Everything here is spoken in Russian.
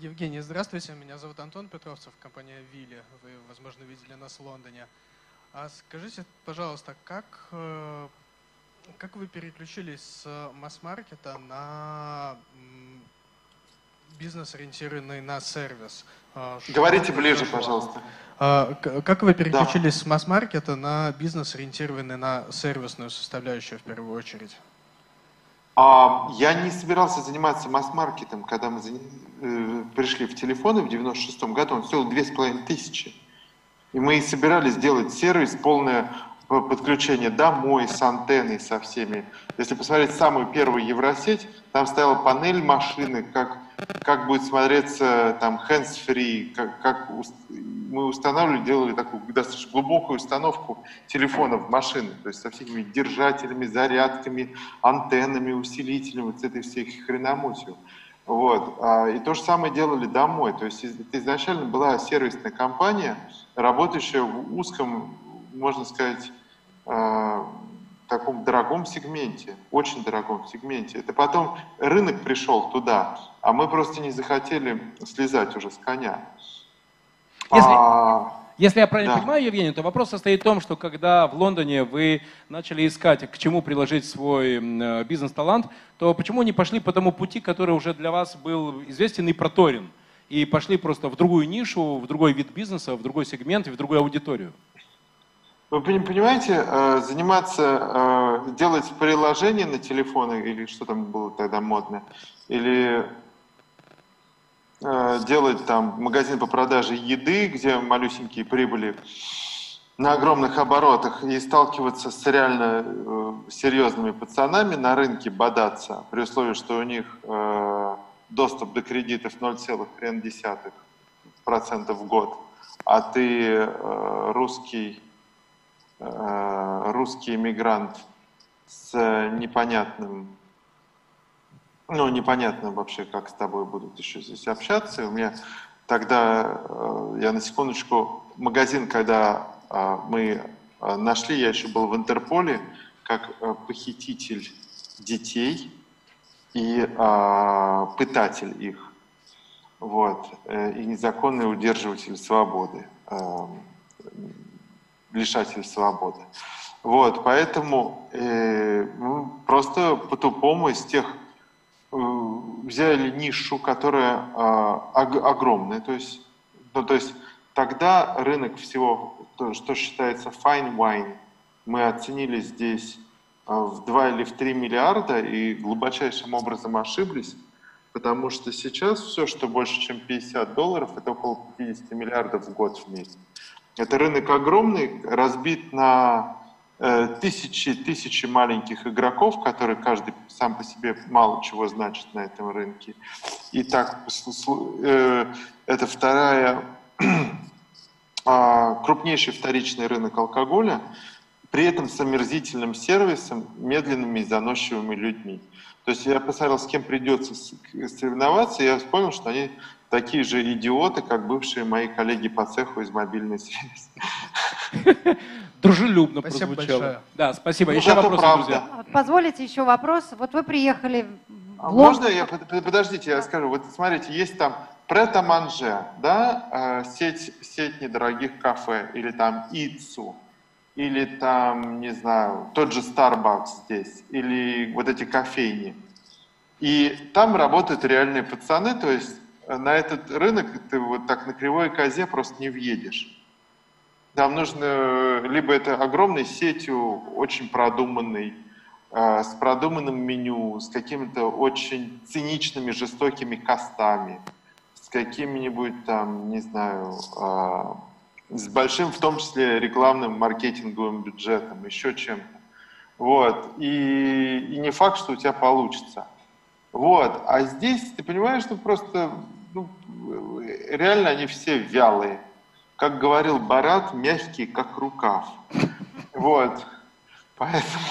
Евгений, здравствуйте. Меня зовут Антон Петровцев, компания Вилли. Вы, возможно, видели нас в Лондоне. А скажите, пожалуйста, как, э, как вы переключились с масс-маркета на бизнес, ориентированный на сервис? А, Говорите ближе, пожалуйста. Как вы переключились да. с масс-маркета на бизнес, ориентированный на сервисную составляющую в первую очередь? А, я не собирался заниматься масс-маркетом, когда мы э, пришли в телефоны в 96 году, он стоил 2500. И мы собирались сделать сервис, полное подключение домой с антенной, со всеми. Если посмотреть самую первую Евросеть, там стояла панель машины, как, как будет смотреться там hands-free, как, как мы устанавливали, делали такую достаточно глубокую установку телефонов в машины, то есть со всеми держателями, зарядками, антеннами, усилителями, вот с этой всей хреномутью. Вот. А, и то же самое делали домой. То есть это изначально была сервисная компания, работающая в узком, можно сказать, а, таком дорогом сегменте, очень дорогом сегменте. Это потом рынок пришел туда, а мы просто не захотели слезать уже с коня. Если, а, если я правильно да. понимаю, Евгений, то вопрос состоит в том, что когда в Лондоне вы начали искать, к чему приложить свой э, бизнес-талант, то почему не пошли по тому пути, который уже для вас был известен и проторен, и пошли просто в другую нишу, в другой вид бизнеса, в другой сегмент и в другую аудиторию? Вы понимаете, э, заниматься, э, делать приложение на телефоны, или что там было тогда модно, или делать там магазин по продаже еды, где малюсенькие прибыли на огромных оборотах и сталкиваться с реально э, серьезными пацанами на рынке, бодаться, при условии, что у них э, доступ до кредитов 0,1% в год, а ты э, русский, э, русский иммигрант с непонятным ну, непонятно вообще, как с тобой будут еще здесь общаться. у меня тогда, э, я на секундочку, магазин, когда э, мы э, нашли, я еще был в Интерполе, как похититель детей и пытатель их. Вот. И незаконный удерживатель свободы, лишатель свободы. Вот, поэтому э, ну, просто по-тупому из тех взяли нишу, которая а, огромная, то есть, ну, то есть тогда рынок всего, то, что считается fine wine, мы оценили здесь а, в 2 или в 3 миллиарда и глубочайшим образом ошиблись, потому что сейчас все, что больше, чем 50 долларов, это около 50 миллиардов в год в месяц. Это рынок огромный, разбит на Э, тысячи, тысячи маленьких игроков, которые каждый сам по себе мало чего значит на этом рынке. И так, э, это вторая, а, крупнейший вторичный рынок алкоголя, при этом с омерзительным сервисом, медленными и заносчивыми людьми. То есть я посмотрел, с кем придется соревноваться, и я вспомнил, что они такие же идиоты, как бывшие мои коллеги по цеху из мобильной связи. дружелюбно спасибо прозвучало. Большое. Да, спасибо. Ну, еще вопросы, правда. друзья. Вот позволите еще вопрос. Вот вы приехали в а Можно я, подождите, я скажу. Вот смотрите, есть там Претаманже, да, э, сеть, сеть недорогих кафе, или там Ицу, или там, не знаю, тот же Starbucks здесь, или вот эти кофейни. И там работают реальные пацаны, то есть на этот рынок ты вот так на кривой козе просто не въедешь. Нам нужно либо это огромной сетью, очень продуманной, э, с продуманным меню, с какими-то очень циничными, жестокими костами, с какими-нибудь там, не знаю, э, с большим, в том числе, рекламным маркетинговым бюджетом, еще чем-то. Вот. И, и не факт, что у тебя получится. Вот. А здесь, ты понимаешь, что просто ну, реально они все вялые как говорил Барат, мягкий, как рукав. Вот. Поэтому